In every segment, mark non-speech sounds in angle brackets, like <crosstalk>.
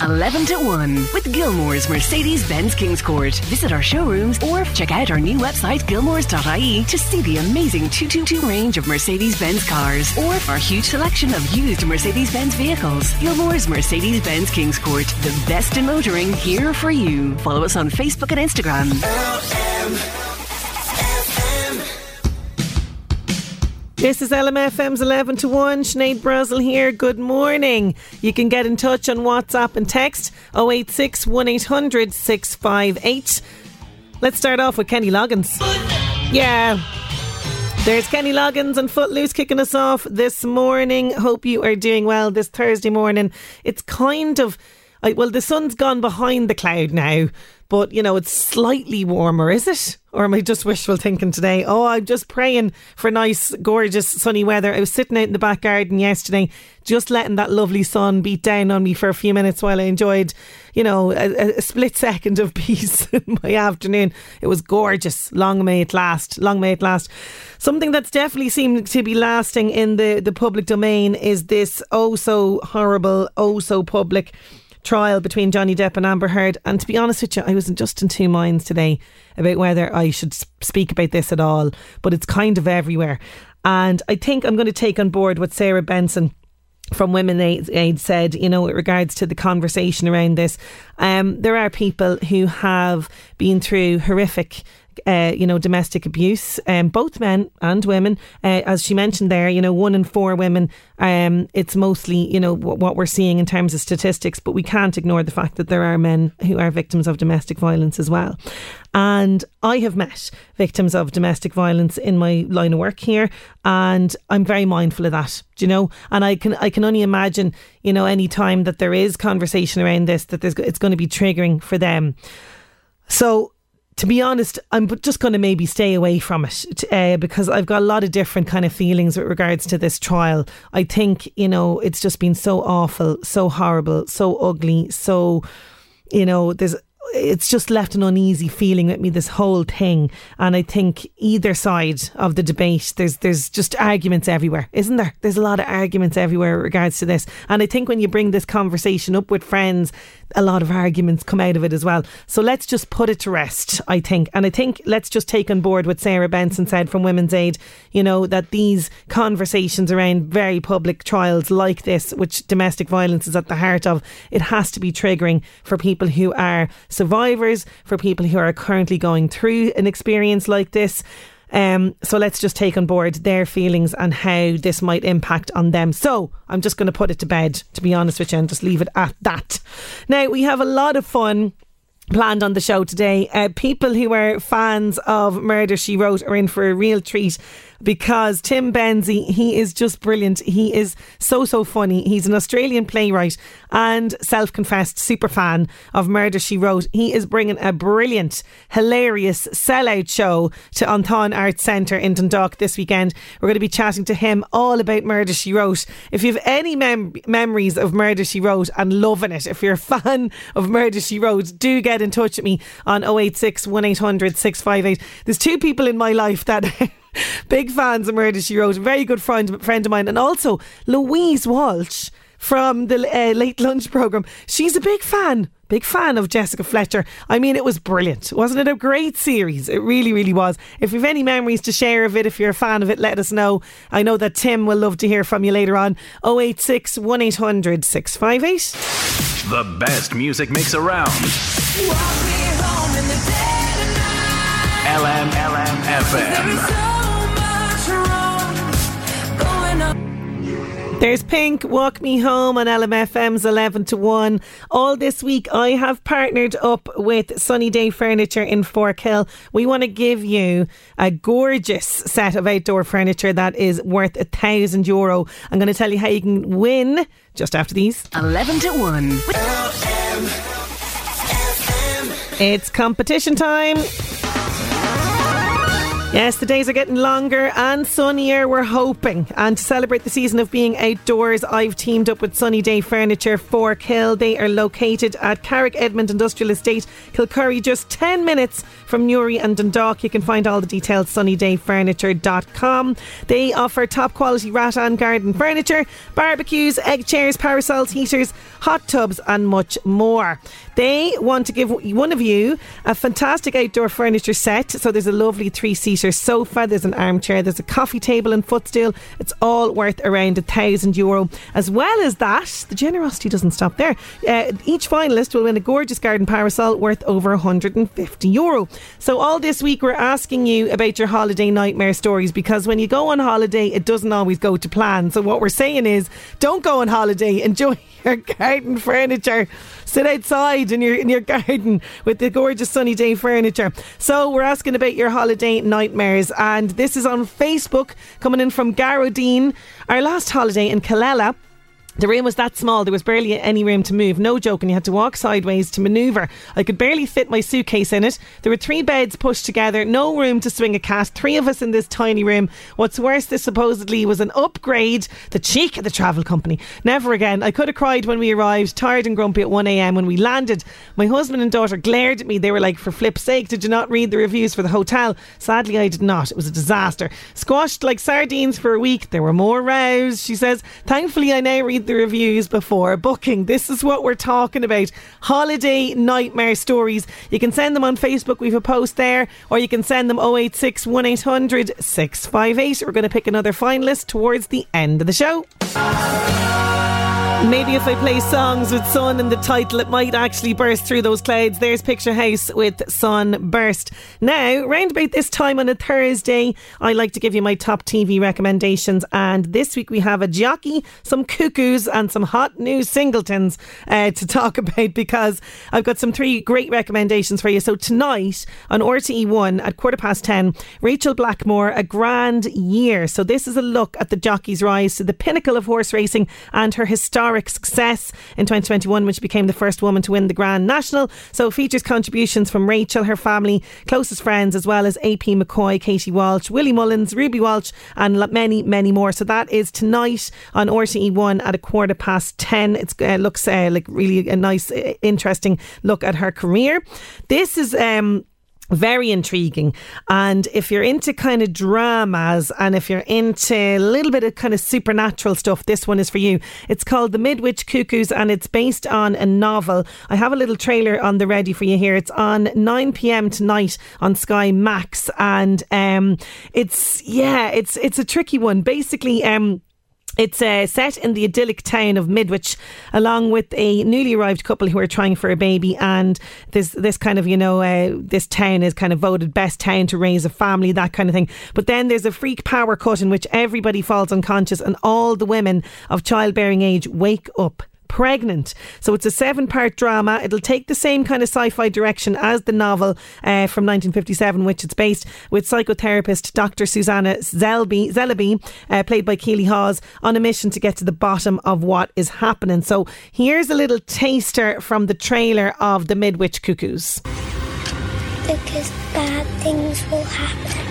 11 to 1 with Gilmore's Mercedes Benz Kingscourt. Visit our showrooms or check out our new website, gilmores.ie, to see the amazing 222 range of Mercedes Benz cars or our huge selection of used Mercedes Benz vehicles. Gilmore's Mercedes Benz Kingscourt, the best in motoring here for you. Follow us on Facebook and Instagram. This is LMFM's 11 to 1. Sinead Brazel here. Good morning. You can get in touch on WhatsApp and text 086 1800 658. Let's start off with Kenny Loggins. Yeah. There's Kenny Loggins and Footloose kicking us off this morning. Hope you are doing well this Thursday morning. It's kind of. Well, the sun's gone behind the cloud now, but you know, it's slightly warmer, is it? Or am I just wishful thinking today? Oh, I'm just praying for nice, gorgeous, sunny weather. I was sitting out in the back garden yesterday, just letting that lovely sun beat down on me for a few minutes while I enjoyed, you know, a, a split <laughs> second of peace in my afternoon. It was gorgeous. Long may it last. Long may it last. Something that's definitely seemed to be lasting in the, the public domain is this oh so horrible, oh so public trial between Johnny Depp and Amber Heard. And to be honest with you, I was just in two minds today about whether I should speak about this at all. But it's kind of everywhere. And I think I'm going to take on board what Sarah Benson from Women Aid said, you know, with regards to the conversation around this, um, there are people who have been through horrific uh, you know, domestic abuse, um, both men and women. Uh, as she mentioned there, you know, one in four women, um, it's mostly, you know, w- what we're seeing in terms of statistics, but we can't ignore the fact that there are men who are victims of domestic violence as well. And I have met victims of domestic violence in my line of work here, and I'm very mindful of that. Do you know? And I can I can only imagine, you know, any time that there is conversation around this, that there's it's going to be triggering for them. So to be honest, I'm just going to maybe stay away from it uh, because I've got a lot of different kind of feelings with regards to this trial. I think, you know, it's just been so awful, so horrible, so ugly, so, you know, there's it's just left an uneasy feeling with me this whole thing and i think either side of the debate there's there's just arguments everywhere isn't there there's a lot of arguments everywhere in regards to this and i think when you bring this conversation up with friends a lot of arguments come out of it as well. So let's just put it to rest, I think. And I think let's just take on board what Sarah Benson said from Women's Aid, you know, that these conversations around very public trials like this, which domestic violence is at the heart of, it has to be triggering for people who are survivors, for people who are currently going through an experience like this. Um, so let's just take on board their feelings and how this might impact on them. So I'm just going to put it to bed, to be honest with you, and just leave it at that. Now, we have a lot of fun planned on the show today. Uh, people who are fans of Murder She Wrote are in for a real treat because Tim Benzie, he is just brilliant. He is so, so funny. He's an Australian playwright and self confessed super fan of Murder She Wrote. He is bringing a brilliant, hilarious sellout show to An Táin Arts Centre in Dundalk this weekend. We're going to be chatting to him all about Murder She Wrote. If you have any mem- memories of Murder She Wrote and loving it, if you're a fan of Murder She Wrote, do get in touch with me on 086 1800 658. There's two people in my life that. <laughs> <laughs> Big fans of Murder She Wrote. A Very good friend friend of mine, and also Louise Walsh from the uh, late lunch program. She's a big fan. Big fan of Jessica Fletcher. I mean, it was brilliant. Wasn't it a great series? It really, really was. If you've any memories to share of it, if you're a fan of it, let us know. I know that Tim will love to hear from you later on. 086 1800 658. The best music mix around. LM, LM, FM. There's Pink, Walk Me Home on LMFM's 11 to 1. All this week, I have partnered up with Sunny Day Furniture in Forkhill. We want to give you a gorgeous set of outdoor furniture that is worth a thousand euro. I'm going to tell you how you can win just after these. 11 to 1. It's competition time. Yes, the days are getting longer and sunnier, we're hoping. And to celebrate the season of being outdoors, I've teamed up with Sunny Day Furniture Forkhill. They are located at Carrick Edmond Industrial Estate, Kilcurry, just 10 minutes from Newry and Dundalk. You can find all the details sunnydayfurniture.com. They offer top quality rattan garden furniture, barbecues, egg chairs, parasols, heaters, hot tubs, and much more. They want to give one of you a fantastic outdoor furniture set. So there's a lovely three seater sofa, there's an armchair, there's a coffee table and footstool. It's all worth around a thousand euro. As well as that, the generosity doesn't stop there. Uh, each finalist will win a gorgeous garden parasol worth over 150 euro. So all this week we're asking you about your holiday nightmare stories because when you go on holiday, it doesn't always go to plan. So what we're saying is, don't go on holiday. <laughs> Enjoy your garden furniture. Sit outside in your in your <laughs> garden with the gorgeous sunny day furniture. So we're asking about your holiday nightmares, and this is on Facebook coming in from Garrodine. Our last holiday in Killala. The room was that small, there was barely any room to move. No joke, and you had to walk sideways to manoeuvre. I could barely fit my suitcase in it. There were three beds pushed together, no room to swing a cat, three of us in this tiny room. What's worse, this supposedly was an upgrade. The cheek of the travel company. Never again. I could have cried when we arrived, tired and grumpy at 1am when we landed. My husband and daughter glared at me. They were like, for flip's sake, did you not read the reviews for the hotel? Sadly, I did not. It was a disaster. Squashed like sardines for a week. There were more rows, she says. Thankfully, I now read the reviews before booking. This is what we're talking about. Holiday nightmare stories. You can send them on Facebook. We've a post there, or you can send them 086 1800 658. We're going to pick another finalist towards the end of the show. Maybe if I play songs with sun in the title, it might actually burst through those clouds. There's Picturehouse with Sunburst. Now, round about this time on a Thursday, I like to give you my top TV recommendations. And this week we have a jockey, some cuckoos, and some hot new singletons uh, to talk <laughs> about because I've got some three great recommendations for you. So tonight on RTE1 at quarter past 10, Rachael Blackmore, A Grand Year. So this is a look at the jockey's rise to the pinnacle of horse racing and her historic success in 2021 when she became the first woman to win the Grand National. So features contributions from Rachael, her family, closest friends, as well as AP McCoy, Katie Walsh, Willie Mullins, Ruby Walsh, and many, many more. So that is tonight on RTE1 at a quarter past 10. It uh, looks uh, like really a nice, interesting look at her career. This is. Um, very intriguing. And if you're into kind of dramas and if you're into a little bit of kind of supernatural stuff, this one is for you. It's called The Midwich Cuckoos and it's based on a novel. I have a little trailer on the ready for you here. It's on 9 p.m. tonight on Sky Max. And um, it's, yeah, it's, it's a tricky one. Basically, um, it's uh, set in the idyllic town of Midwich, along with a newly arrived couple who are trying for a baby. And this this kind of you know uh, this town is kind of voted best town to raise a family, that kind of thing. But then there's a freak power cut in which everybody falls unconscious, and all the women of childbearing age wake up pregnant. So it's a seven part drama. It'll take the same kind of sci fi direction as the novel uh, from 1957, which it's based with psychotherapist Dr. Susanna Zelby, Zellaby, uh, played by Keeley Hawes, on a mission to get to the bottom of what is happening. So here's a little taster from the trailer of The Midwich Cuckoos. Because bad things will happen.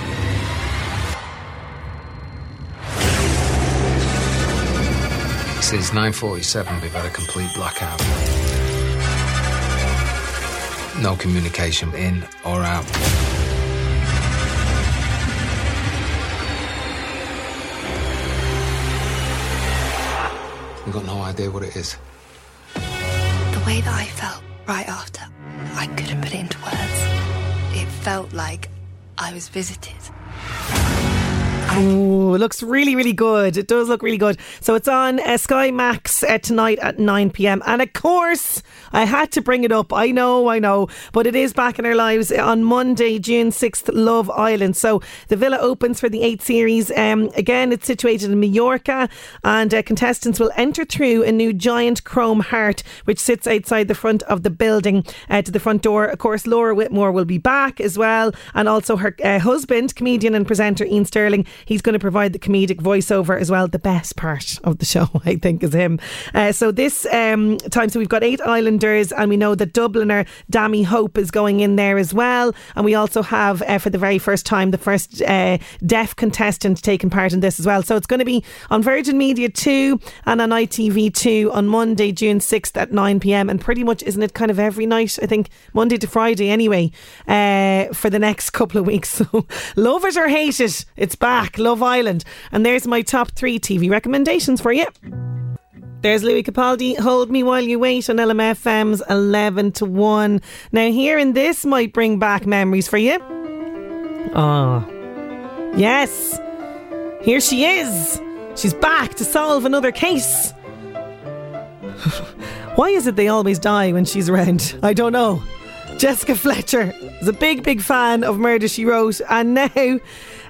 Since 9.47, we've had a complete blackout. No communication in or out. We've got no idea what it is. The way that I felt right after, I couldn't put it into words. It felt like I was visited. Oh, it looks really, really good. It does look really good. So it's on uh, Sky Max uh, tonight at 9 pm. And of course, I had to bring it up. I know, I know. But it is back in our lives on Monday, June 6th, Love Island. So the villa opens for the 8th series. Um, again, it's situated in Mallorca. And uh, contestants will enter through a new giant chrome heart, which sits outside the front of the building uh, to the front door. Of course, Laura Whitmore will be back as well. And also her uh, husband, comedian and presenter Iain Stirling. He's going to provide the comedic voiceover as well. The best part of the show, <laughs> I think, is him. Uh, so this um, time, so we've got eight Islanders, and we know that Dubliner Dami Hope is going in there as well. And we also have, uh, for the very first time, the first uh, deaf contestant taking part in this as well. So it's going to be on Virgin Media 2 and on ITV2 on Monday, June 6th at 9 pm. And pretty much, isn't it kind of every night? I think Monday to Friday anyway, uh, for the next <laughs> couple of weeks. So love it or hate it, it's back. Love Island. And there's my top three TV recommendations for you. There's Lewis Capaldi, Hold Me While You Wait on LMFM's 11 to 1. Now, hearing this might bring back memories for you. Oh, yes. Here she is. She's back to solve another case. <laughs> Why is it they always die when she's around? I don't know. Jessica Fletcher is a big, big fan of Murder She Wrote, and now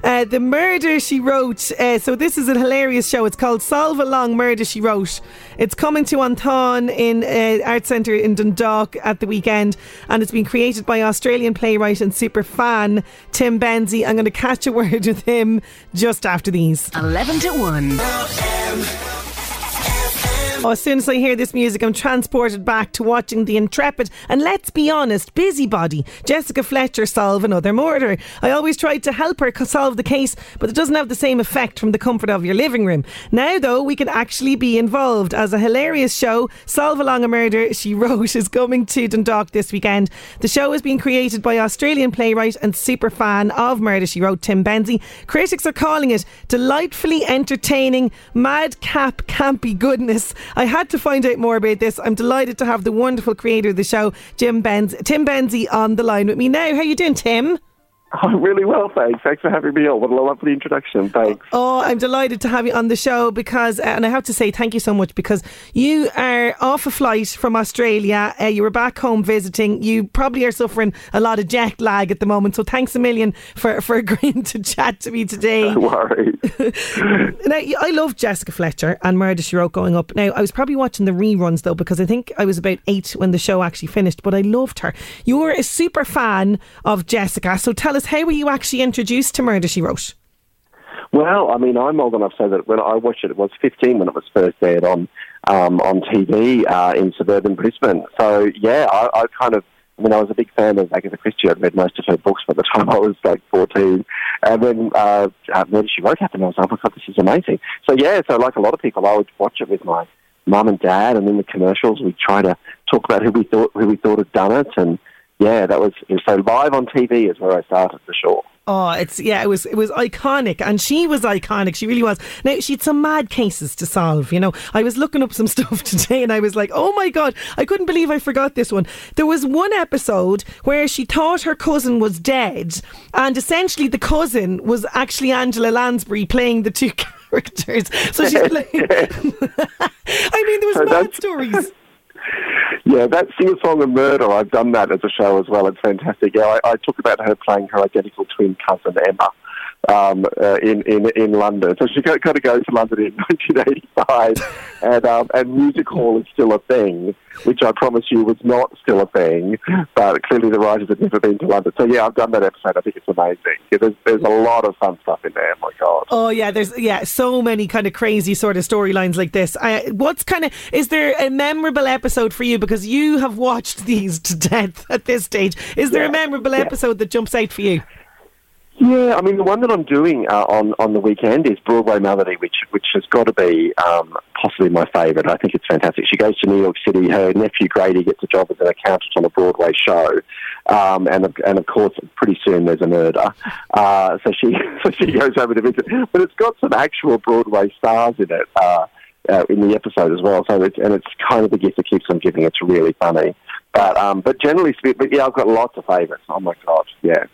uh, the murder she wrote. Uh, so this is a hilarious show. It's called Solve Along Murder She Wrote. It's coming to An Táin in uh, Art Centre in Dundalk at the weekend, and it's been created by Australian playwright and super fan Tim Benzie. I'm going to catch a <laughs> word with him just after these. Eleven to one. Oh, as soon as I hear this music, I'm transported back to watching The Intrepid and let's be honest, busybody Jessica Fletcher solve another murder. I always tried to help her solve the case, but it doesn't have the same effect from the comfort of your living room. Now, though, we can actually be involved as a hilarious show. Solve Along a Murder, she <laughs> wrote, is coming to Dundalk this weekend. The show is being created by Australian playwright and super fan of Murder, she wrote, Tim Benzie. Critics are calling it delightfully entertaining, madcap, campy goodness. I had to find out more about this. I'm delighted to have the wonderful creator of the show, Jim Benz, Tim Benzie, on the line with me now. How are you doing, Tim? I'm <laughs> really well, thanks. Thanks for having me on. What a lovely introduction. Thanks. Oh, I'm delighted to have you on the show because, uh, and I have to say thank you so much because you are off a flight from Australia. Uh, you were back home visiting. You probably are suffering a lot of jet lag at the moment. So thanks a million for, for <laughs> agreeing to chat to me today. No worries. <laughs> now, I love Jessica Fletcher and Murder She Wrote going up. Now, I was probably watching the reruns though because I think I was about eight when the show actually finished, but I loved her. You were a super fan of Jessica. So tell us, how were you actually introduced to Murder She Wrote? Well, I mean, I'm old enough so that when I watched it, it was 15 when it was first aired on um, on TV uh, in suburban Brisbane. So yeah, I, I kind of. I mean, I was a big fan of Agatha Christie. I'd read most of her books by the time <laughs> I was like 14. And when uh, uh, Murder She Wrote happened, I was like, oh God, this is amazing. So yeah, so like a lot of people, I would watch it with my mum and dad, and in the commercials, we'd try to talk about who we thought who we thought had done it, and yeah, that was so live on TV is where I started for sure. Oh, it's yeah, it was it was iconic, and she was iconic. She really was. Now she had some mad cases to solve. You know, I was looking up some <laughs> stuff today, and I was like, oh my god, I couldn't believe I forgot this one. There was one episode where she thought her cousin was dead, and essentially the cousin was actually Angela Lansbury playing the two <laughs> characters. So she's <laughs> playing. I mean, there was So mad stories. Yeah, that Sing a Song of Murder, I've done that as a show as well. It's fantastic. Yeah, I, I talk about her playing her identical twin cousin Emma um, uh, in, in in London. So she kind of goes to London in <laughs> 1985, and um, and music hall is still a thing, which I promise you was not still a thing. But clearly the writers had never been to London. So yeah, I've done that episode. I think it's amazing. Yeah, there's there's a lot of fun stuff in there. My God. Oh yeah, there's yeah so many kind of crazy sort of storylines like this. Uh, what's kind of is there a memorable episode for you because you have watched these to death at this stage? Is there a memorable yeah. episode that jumps out for you? Yeah, I mean the one that I'm doing uh, on on the weekend is Broadway Melody, which which has got to be um, possibly my favourite. I think it's fantastic. She goes to New York City. Her nephew Grady gets a job as an accountant on a Broadway show, um, and and of course, pretty soon there's a murder. Uh, so she <laughs> so she goes over to visit, but it's got some actual Broadway stars in it. Uh, uh, in the episode as well. So it's and it's kind of the gift that keeps on giving. It's really funny. But um, but generally speaking, but yeah, I've got lots of favourites. Oh my god, yeah.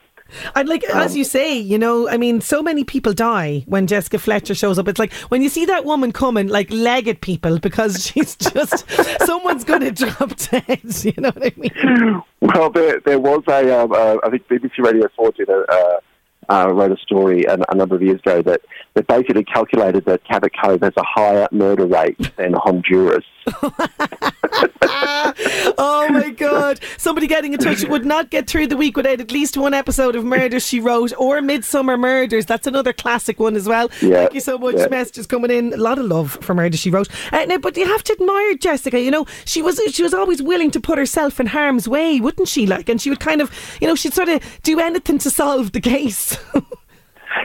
And like Um, as you say, you know, I mean, so many people die when Jessica Fletcher shows up. It's like when you see that woman coming, like leg at people because <laughs> she's just <laughs> someone's going to drop dead. <laughs> You know what I mean? Well, there, there was a, um, uh, I think BBC Radio 4 did a, uh, uh, wrote a story a, a number of years ago that, that basically calculated that Cabot Cove has a higher murder rate than Honduras. Oh my god! Somebody getting in touch would not get through the week without at least one episode of Murder She Wrote or Midsomer Murders. That's another classic one as well. Yeah, Thank you so much. yeah. Messages coming in. A lot of love for Murder She Wrote. Uh, now, but you have to admire Jessica. You know, she was she was always willing to put herself in harm's way, wouldn't she? Like, and she would kind of, you know, she'd sort of do anything to solve the case. <laughs>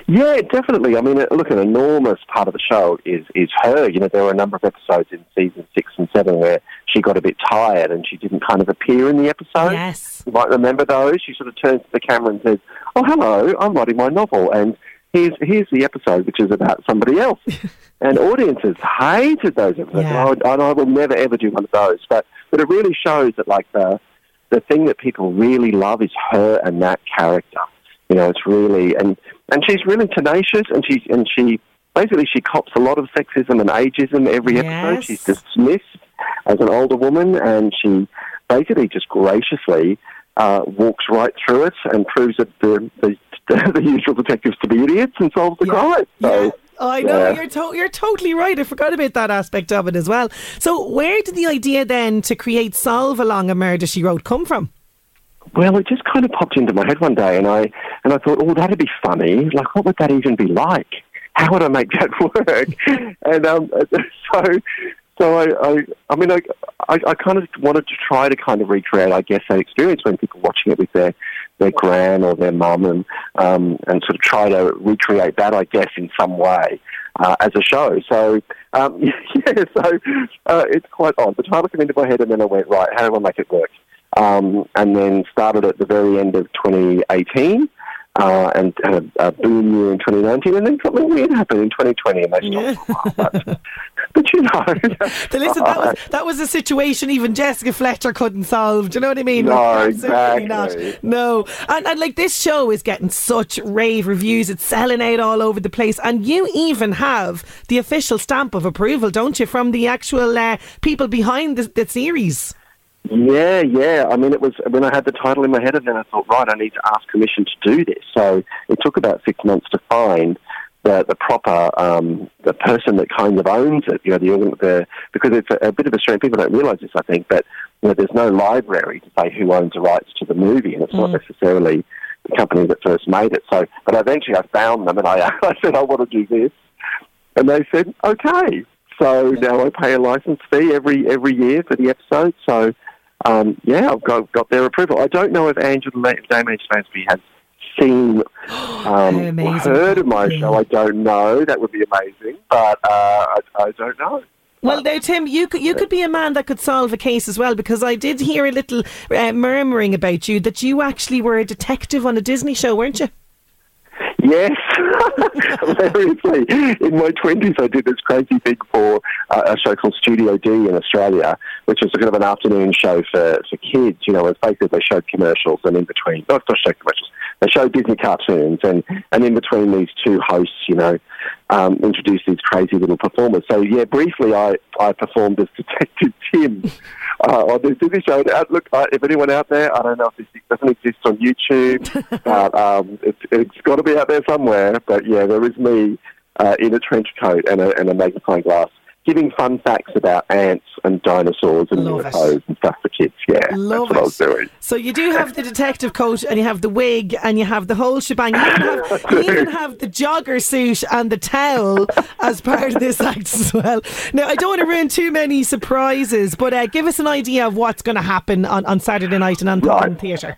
Yeah, definitely. I mean, uh, look, an enormous part of the show is is her. You know, there were a number of episodes in season six and seven where she got a bit tired and she didn't kind of appear in the episode. Yes. You might remember those. She sort of turns to the camera and says, "Oh, hello, I'm writing my novel, and here's here's the episode, which is about somebody else." <laughs> and audiences hated those episodes, Yeah. and, I would, and I will never ever do one of those. But but it really shows that like the the thing that people really love is her and that character. You know, it's really and and she's really tenacious, and she and she basically she cops a lot of sexism and ageism every episode. Yes. She's dismissed as an older woman, and she basically just graciously uh, walks right through it and proves that the, the <laughs> the usual detectives to be idiots and solves the crime. So, Yeah. I know yeah. you're to- you're totally right. I forgot about that aspect of it as well. So, where did the idea then to create Solve Along a Murder She Wrote come from? Well, it just kind of popped into my head one day, and I and I thought, oh, that'd be funny. Like, what would that even be like? How would I make that <laughs> work? and um, <laughs> so, so I, I, I mean, I, I, I kind of wanted to try to kind of recreate, I guess, that experience when people watching it with their their gran or their mum, and um, and sort of try to recreate that, I guess, in some way. Uh, as a show, so um, <laughs> yeah, so uh, it's quite odd. The title came into my head, and then I went, right, how do I make it work? um, and then started at the very end of 2018. Uh, and had a, a boom year in 2019, and then something weird happened in 2020, and they stopped for a while. But, but you know, <laughs> But listen, that was that was a situation even Jessica Fletcher couldn't solve. Do you know what I mean? No, <laughs> Like, exactly. not. No, and, and like this show is getting such rave reviews. It's selling out all over the place, and you even have the official stamp of approval, don't you, from the actual uh, people behind the, the series? Yeah, yeah. I mean, it was when I had the title in my head, and then I thought, right, I need to ask permission to do this. So it took about six months to find the the proper um, the person that kind of owns it. You know, the, the because it's a, a bit of a strange. People don't realise this, I think, but you know, there's no library to say who owns the rights to the movie, and it's not necessarily the company that first made it. So, but eventually, I found them, and I, <laughs> I said, I want to do this, and they said, okay. So now I pay a license fee every every year for the episode. So um, yeah, I've got got their approval. I don't know if Angela Damage Stansby has seen <gasps> um, or heard of my show. I don't know. That would be amazing, but uh, I, I don't know. Well, now, Tim, you could you could be a man that could solve a case as well because I did hear a little uh, murmuring about you that you actually were a detective on a Disney show, weren't you? Yes, <laughs> hilariously. In my 20s, I did this crazy thing for uh, a show called Studio D in Australia, which was a kind of an afternoon show for, for kids. You know, it's basically they showed commercials and in between, not not show commercials, they showed Disney cartoons and, and in between these two hosts, you know, um, introduced these crazy little performers. So, yeah, briefly, I, I performed as <laughs> Detective Tim uh, on this Disney show. And, uh, look, uh, if anyone out there, I don't know if this doesn't exist on YouTube, <laughs> but um, it, it's got to be out there somewhere. But yeah, there is me uh, in a trench coat and a, and a magnifying glass giving fun facts about ants and dinosaurs and Love it. And stuff for kids. Yeah, Love that's what I it. was doing. So you do have the detective coat, and you have the wig, and you have the whole shebang. You even have, <laughs> you even have the jogger suit and the towel as part of this <laughs> act as well. Now, I don't want to ruin too many surprises, but uh, give us an idea of what's going to happen on, on Saturday night in Anthony Right. Theatre.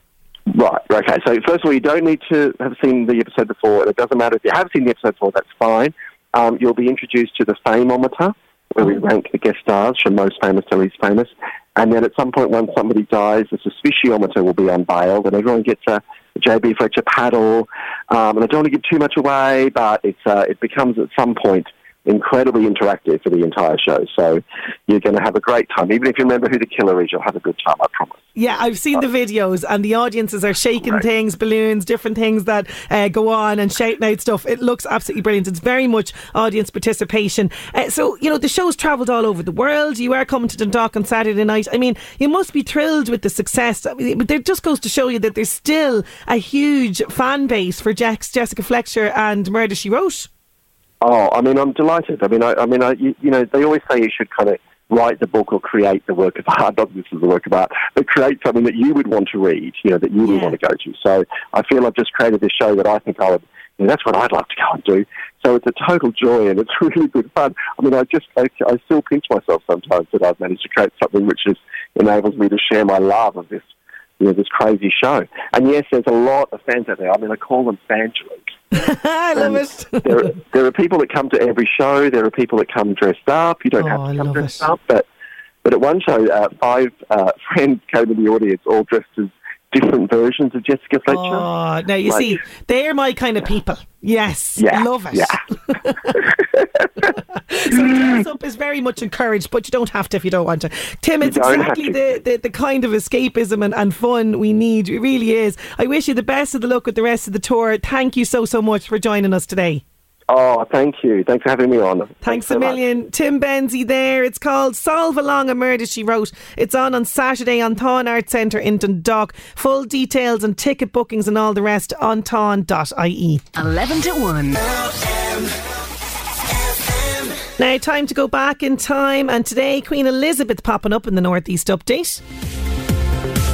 Right, okay. So, first of all, you don't need to have seen the episode before, and it doesn't matter if you have seen the episode before, that's fine. Um, you'll be introduced to the Fameometer, where we rank the guest stars from most famous to least famous. And then at some point, when somebody dies, the suspiciometer will be unveiled, and everyone gets a, JB Fletcher paddle. Um, and I don't want to give too much away, but it's, uh, it becomes at some point incredibly interactive for the entire show. So you're going to have a great time. Even if you remember who the killer is, you'll have a good time, I promise. Yeah, I've seen the videos, and the audiences are shaking right. things, balloons, different things that uh, go on, and shouting out stuff. It looks absolutely brilliant. It's very much audience participation. Uh, so, you know, the show's travelled all over the world. You are coming to Dundalk on Saturday night. I mean, you must be thrilled with the success. I mean, it just goes to show you that there's still a huge fan base for Jack's Jessica Fletcher and Murder She Wrote. Oh, I mean, I'm delighted. I mean, I, I mean, I, you, you know, they always say you should kind of write the book or create the work of art. <laughs> Not this is the work of art, but create something that you would want to read. You know, that you would yeah. want to go to. So I feel I've just created this show that I think I would. You know, that's what I'd love to go and do. So it's a total joy and it's <laughs> really good fun. I mean, I just I, I still pinch myself sometimes that I've managed to create something which is enables me to share my love of this you know, this crazy show. And yes, there's a lot of fans out there. I mean, I call them fangelings. <laughs> I love it. there, are, there are people that come to every show. There are people that come dressed up. You don't oh, have to come dressed it. up, but but at one show, uh, five uh, <laughs> friends came in the audience, all dressed as different versions of Jessica Fletcher. Oh, now you like, see, they're my kind of people. Yes, yeah, love it. Yeah. <laughs> so dress up is very much encouraged, but you don't have to if you don't want to. Tim, it's exactly the, the, the, kind of escapism and, and fun we need. It really is. I wish you the best of the luck with the rest of the tour. Thank you so so much for joining us today. Oh, thank you. Thanks for having me on. Thanks, Thanks a million. Much. Tim Benzie there. It's called Solve Along a Murder She Wrote. It's on on Saturday on Thon Art Centre in Dundalk. Full details and ticket bookings and all the rest on thon.ie. 11 to 1. Now, time to go back in time, and today Queen Elizabeth popping up in the Northeast Update.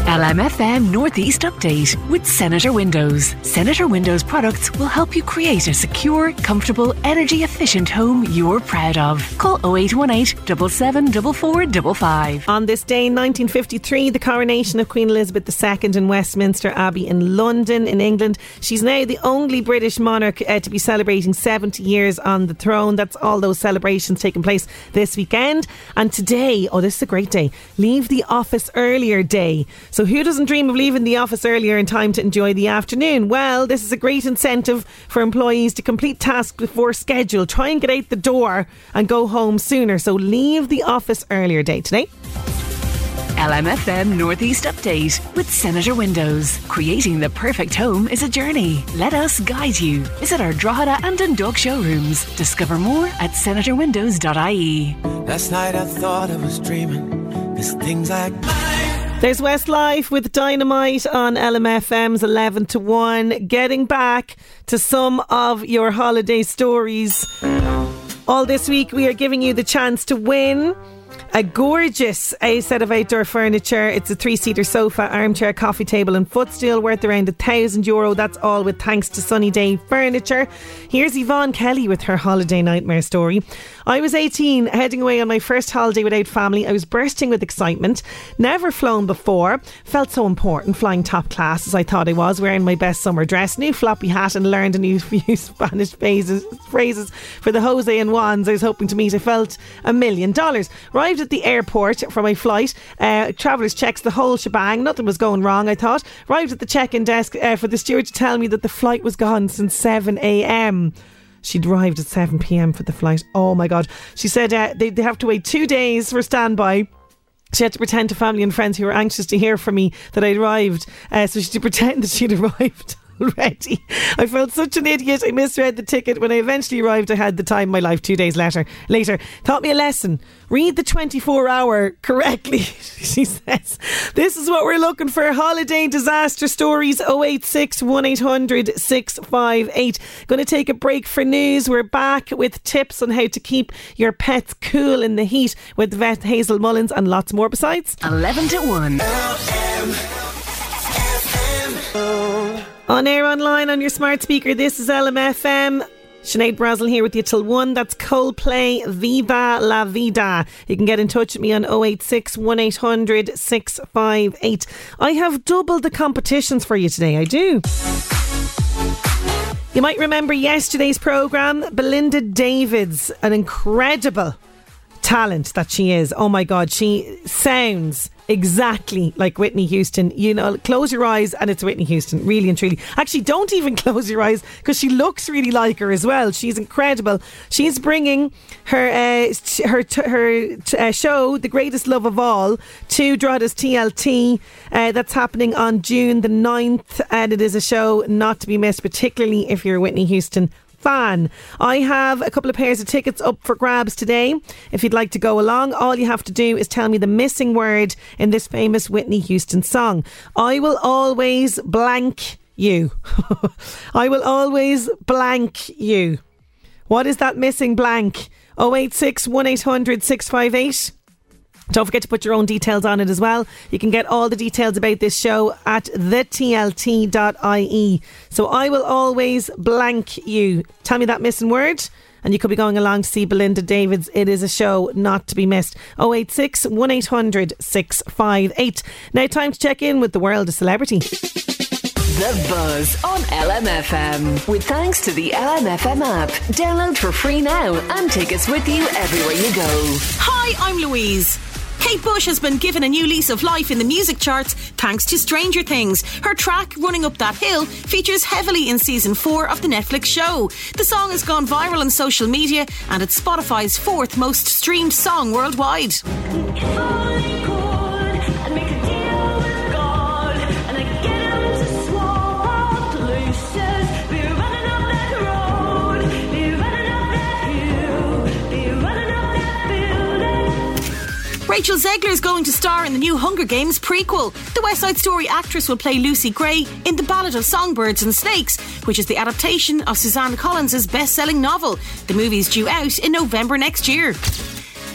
LMFM Northeast Update with Senator Windows. Senator Windows products will help you create a secure, comfortable, energy efficient home you're proud of. Call 0818 774455. On this day in 1953, the coronation of Queen Elizabeth II in Westminster Abbey in London, in England. She's now the only British monarch uh, to be celebrating 70 years on the throne. That's all those celebrations taking place this weekend. And today, oh, this is a great day, leave the office earlier day. So, who doesn't dream of leaving the office earlier in time to enjoy the afternoon? Well, this is a great incentive for employees to complete tasks before schedule. Try and get out the door and go home sooner. So, leave the office earlier day today. LMFM Northeast Update with Senator Windows. Creating the perfect home is a journey. Let us guide you. Visit our Drogheda and Dundalk showrooms. Discover more at senatorwindows.ie. Last night I thought I was dreaming. There's things like there's Westlife with Dynamite on LMFM's 11 to 1. Getting back to some of your holiday stories. All this week, we are giving you the chance to win a gorgeous a set of outdoor furniture. It's a three seater sofa, armchair, coffee table, and footstool worth around a thousand euro. That's all with thanks to Sunny Day Furniture. Here's Yvonne Kelly with her holiday nightmare story. I was 18, heading away on my first holiday without family. I was bursting with excitement. Never flown before. Felt so important flying top class as I thought I was, wearing my best summer dress, new floppy hat, and learned a new <laughs> few Spanish phrases, phrases for the Jose and Juans I was hoping to meet. I felt a million dollars. Arrived at the airport for my flight. Uh, travellers checks the whole shebang. Nothing was going wrong, I thought. Arrived at the check in desk uh, for the steward to tell me that the flight was gone since 7 a.m. She'd arrived at 7 pm for the flight. Oh my God. She said uh, they, they have to wait two days for standby. She had to pretend to family and friends who were anxious to hear from me that I'd arrived. Uh, so she had to pretend that she'd <laughs> arrived already. I felt such an idiot. I misread the ticket. When I eventually arrived, I had the time of my life two days later. Later, taught me a lesson. Read the 24 hour correctly, <laughs> she says. This is what we're looking for. Holiday disaster stories 086 1800 658. Going to take a break for news. We're back with tips on how to keep your pets cool in the heat with vet Hazel Mullins and lots more besides. 11 to 1. On air, online, on your smart speaker, this is LMFM. Sinead Brazel here with you till 1. That's Coldplay Viva La Vida. You can get in touch with me on 086 1800 658. I have doubled the competitions for you today. I do. You might remember yesterday's programme, Belinda Davids, an incredible talent that she is. Oh my God, she sounds exactly like Whitney Houston. You know, close your eyes and it's Whitney Houston, really and truly. Actually, don't even <laughs> close your eyes because she looks really like her as well. She's incredible. She's bringing her uh, her her uh, show, The Greatest Love of All, to Drogheda TLT. Uh, that's happening on June the 9th, and it is a show not to be missed, particularly if you're a Whitney Houston fan. I have a couple of pairs of tickets up for grabs today. If you'd like to go along, all you have to do is tell me the missing word in this famous Whitney Houston song. I will always blank you. <laughs> I will always blank you. What is that missing blank? 086 1800 658. Don't forget to put your own details on it as well. You can get all the details about this show at thetlt.ie. So I will always blank you. Tell me that missing word. And you could be going along to see Belinda Davids. It is a show not to be missed. 086 1800 658. Now, time to check in with the world of celebrity. The Buzz on LMFM. With thanks to the LMFM app. Download for free now and take us with you everywhere you go. Hi, I'm Louise. Kate Bush has been given a new lease of life in the music charts thanks to Stranger Things. Her track, Running Up That Hill, features heavily in season four of the Netflix show. The song has gone viral on social media and it's Spotify's fourth most streamed song worldwide. Rachel Zegler is going to star in the new Hunger Games prequel. The West Side Story actress will play Lucy Gray in The Ballad of Songbirds and Snakes, which is the adaptation of Suzanne Collins' best selling novel. The movie is due out in November next year.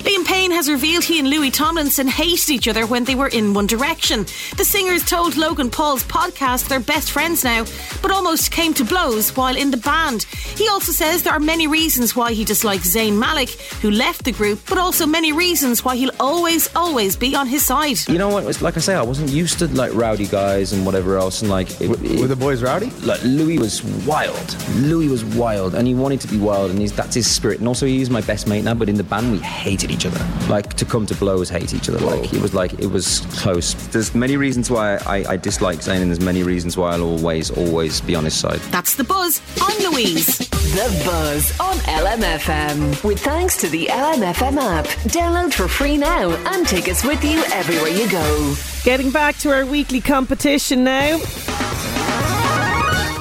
Liam Payne has revealed he and Louis Tomlinson hated each other when they were in One Direction. The singers told Logan Paul's podcast they're best friends now, but almost came to blows while in the band. He also says there are many reasons why he dislikes Zayn Malik, who left the group, but also many reasons why he'll always, always be on his side. You know what? Like I say, I wasn't used to like rowdy guys and whatever else, and like it, were the boys rowdy? Like Louis was wild. Louis was wild, and he wanted to be wild, and he's, that's his spirit. And also, he's my best mate now. But in the band, we hated each other. Like to come to blows, hate each other. Like it was like it was close. There's many reasons why I, I dislike Zayn, and there's many reasons why I'll always, always be on his side. That's the buzz. I'm Louise. The Buzz on LMFM. With thanks to the LMFM app. Download for free now and take us with you everywhere you go. Getting back to our weekly competition now.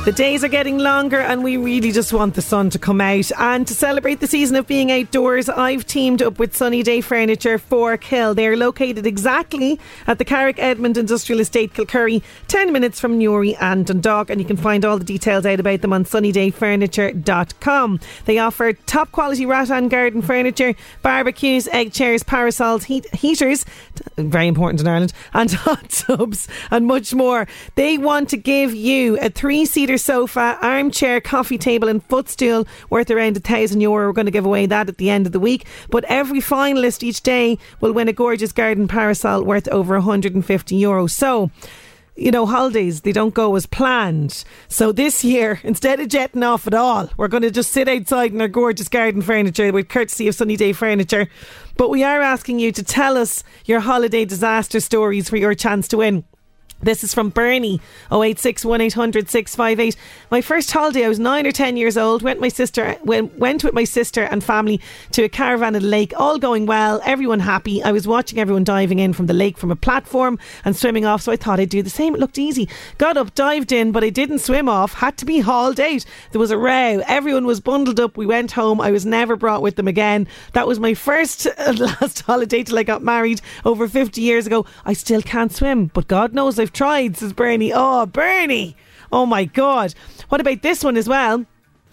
The days are getting longer, and we really just want the sun to come out. And to celebrate the season of being outdoors, I've teamed up with Sunny Day Furniture Forkhill. They are located exactly at the Carrick Edmond Industrial Estate, Kilcurry, 10 minutes from Newry and Dundalk. And you can find all the details out about them on sunnydayfurniture.com. They offer top quality rattan garden furniture, barbecues, egg chairs, parasols, heat, heaters, very important in Ireland, and <laughs> hot tubs, and much more. They want to give you a three seater sofa, armchair, coffee table, and footstool worth around a thousand euro. We're going to give away that at the end of the week. But every finalist each day will win a gorgeous garden parasol worth over 150 euro. So, you know, holidays, they don't go as planned. So this year, <laughs> instead of jetting off at all, we're going to just sit outside in our gorgeous garden furniture with courtesy of Sunny Day Furniture. But we are asking you to tell us your holiday disaster stories for your chance to win. This is from Bernie, 086 1800 658. My first holiday, I was nine or ten years old. Went my sister went, went with my sister and family to a caravan at the lake. All going well, everyone happy. I was watching everyone diving in from the lake from a platform and swimming off, so I thought I'd do the same. It looked easy. Got up, dived in, but I didn't swim off. Had to be hauled out. There was a row. Everyone was bundled up. We went home. I was never brought with them again. That was my first and <laughs> last holiday till I got married over 50 years ago. I still can't swim, but God knows I've tried, says Bernie. Oh, Bernie. Oh my God. What about this one as well?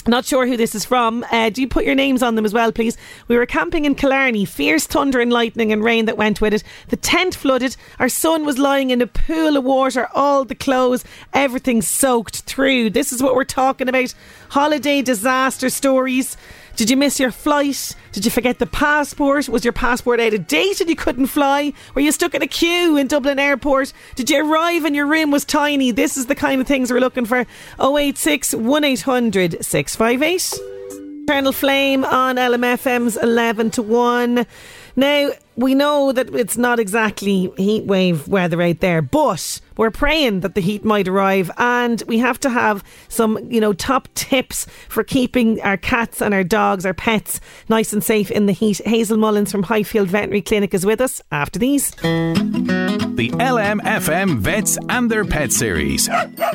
Not sure who this is from. Uh, do you put your names on them as well, please? We were camping in Killarney. Fierce thunder and lightning and rain that went with it. The tent flooded. Our son was lying in a pool of water. All the clothes, everything soaked through. This is what we're talking about. Holiday disaster stories. Did you miss your flight? Did you forget the passport? Was your passport out of date and you couldn't fly? Were you stuck in a queue in Dublin Airport? Did you arrive and your room was tiny? This is the kind of things we're looking for. 086 1800 658. Eternal Flame on LMFM's 11 to 1. Now, we know that it's not exactly heat wave weather out there, but we're praying that the heat might arrive and we have to have some, you know, top tips for keeping our cats and our dogs, our pets, nice and safe in the heat. Hazel Mullins from Highfield Veterinary Clinic is with us after these. The LMFM Vets and Their Pet series.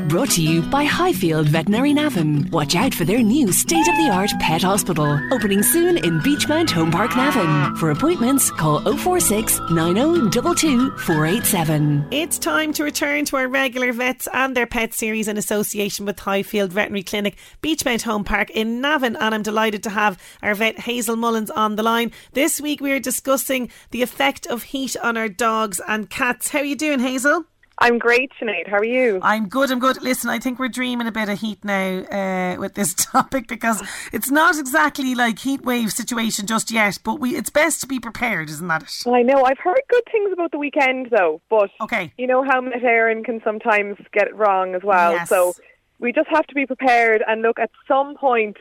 Brought to you by Highfield Veterinary Navan. Watch out for their new state of the art pet hospital. Opening soon in Beechmount Home Park Navan. For appointments, call 046 487. It's time to return to our regular vets and their pet series in association with Highfield Veterinary Clinic, Beechmount Home Park in Navan. And I'm delighted to have our vet Hazel Mullins on the line. This week we are discussing the effect of heat on our dogs and cats. How are you doing, Hazel? I'm great, Sinead. How are you? I'm good. I'm good. Listen, I think we're dreaming a bit of heat now uh, with this <laughs> topic because it's not exactly like heat wave situation just yet. But we, it's best to be prepared, isn't that it? Well, I know. I've heard good things about the weekend, though. But okay, you know how Met Éireann can sometimes get it wrong as well. Yes. So we just have to be prepared and look at some point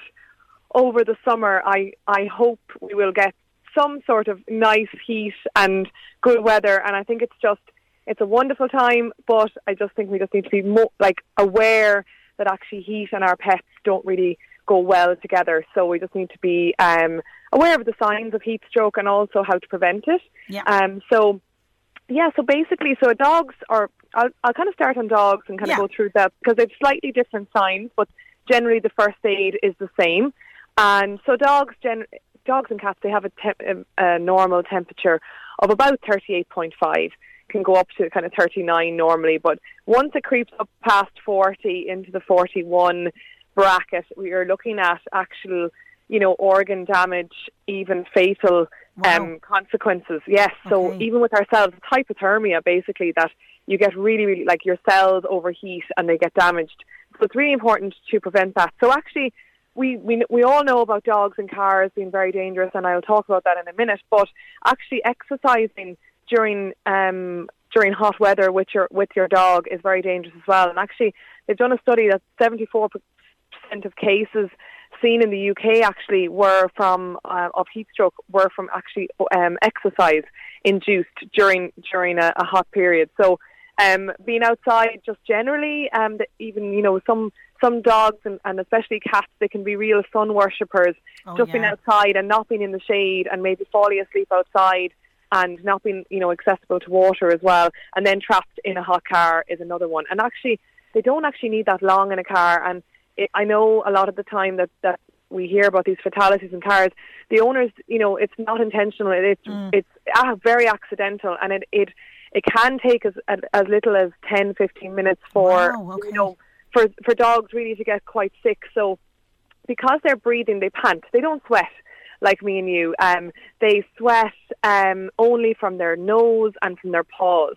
over the summer. I I hope we will get some sort of nice heat and good weather. And I think it's just it's a wonderful time, but I just think we just need to be more like aware that actually heat and our pets don't really go well together. So we just need to be um, aware of the signs of heat stroke and also how to prevent it. Yeah. Um, so yeah, so basically, so dogs are. I'll, I'll kind of start on dogs and kind Yeah. of go through that because they've slightly different signs, but generally the first aid is the same. And so dogs, gen- dogs and cats, they have a, temp- a, a normal temperature of about thirty-eight point five. Can go up to kind of thirty-nine normally, but once it creeps up past forty into the forty-one bracket, we are looking at actual, you know, organ damage, even fatal um, consequences. Yes, so Okay. even with ourselves, it's hypothermia basically that you get really, really like your cells overheat and they get damaged. So it's really important to prevent that. So actually, we, we we all know about dogs and cars being very dangerous, and I'll talk about that in a minute. But actually, exercising during um, during hot weather with your with your dog is very dangerous as well. And actually, they've done a study that seventy four percent of cases seen in the UK actually were from uh, of heat stroke were from actually um, exercise induced during during a, a hot period. So um, being outside just generally, um, the, even you know some some dogs and, and especially cats, they can be real sun worshippers. Oh, just being outside and not being in the shade and maybe falling asleep outside and not being you know accessible to water as well, and then trapped in a hot car is another one. And actually, they don't actually need that long in a car. And it, I know a lot of the time that that we hear about these fatalities in cars, the owners, you know, it's not intentional. It, it's it's ah, very accidental, and it it it can take as as, as little as 10, 15 minutes for Wow, okay. you know for for dogs really to get quite sick. So because they're breathing, they pant. They don't sweat like me and you. Um, they sweat um, only from their nose and from their paws.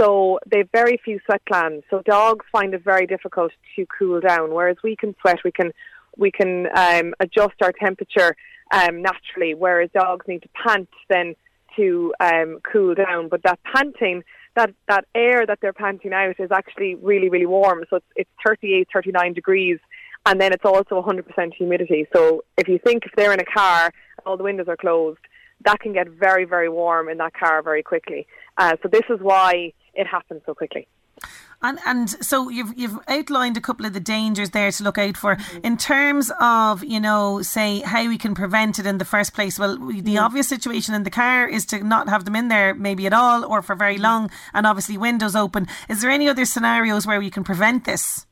So they've very few sweat glands. So dogs find it very difficult to cool down. Whereas we can sweat, we can we can um, adjust our temperature um, naturally. Whereas dogs need to pant then to um, cool down. But that panting, that that air that they're panting out is actually really really warm. So it's it's 38, 39 degrees and then it's also 100% humidity. So if you think if they're in a car and all the windows are closed, that can get very, very warm in that car very quickly. Uh, so this is why it happens so quickly. And and so you've you've outlined a couple of the dangers there to look out for Mm-hmm. in terms of you know say how we can prevent it in the first place. Well, the Mm. obvious situation in the car is to not have them in there maybe at all or for Mm-hmm. very long, and obviously windows open. Is there any other scenarios where we can prevent this?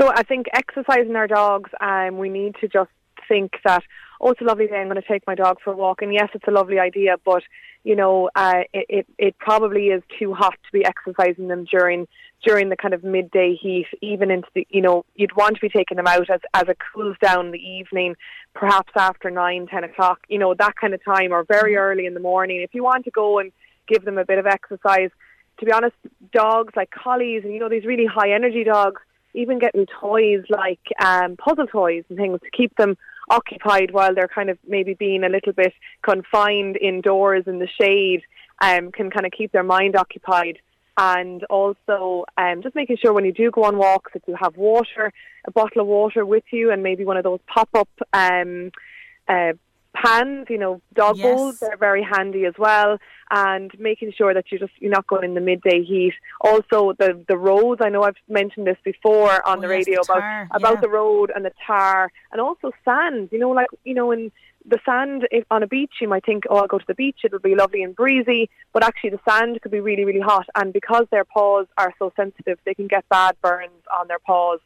So I think exercising our dogs, um, we need to just think that, oh, it's a lovely day, I'm going to take my dog for a walk. And yes, it's a lovely idea, but, you know, uh, it, it, it probably is too hot to be exercising them during during the kind of midday heat, even into the, you know, you'd want to be taking them out as, as it cools down in the evening, perhaps after nine, ten o'clock, you know, that kind of time, or very early in the morning. If you want to go and give them a bit of exercise, to be honest, dogs like collies and, you know, these really high energy dogs, even getting toys like um, puzzle toys and things to keep them occupied while they're kind of maybe being a little bit confined indoors in the shade um, can kind of keep their mind occupied. And also um, just making sure when you do go on walks that you have water, a bottle of water with you, and maybe one of those pop-up um, uh, pans, you know, dog Yes. bowls, they're very handy as well. And making sure that you just you're not going in the midday heat. Also, the the roads. I know I've mentioned this before on Oh, the yes, radio the about about yeah. the road and the tar, and also sand. You know, like you know, in the sand if, on a beach, you might think, oh, I'll go to the beach. It'll be lovely and breezy, but actually the sand could be really, really hot. And because their paws are so sensitive, they can get bad burns on their paws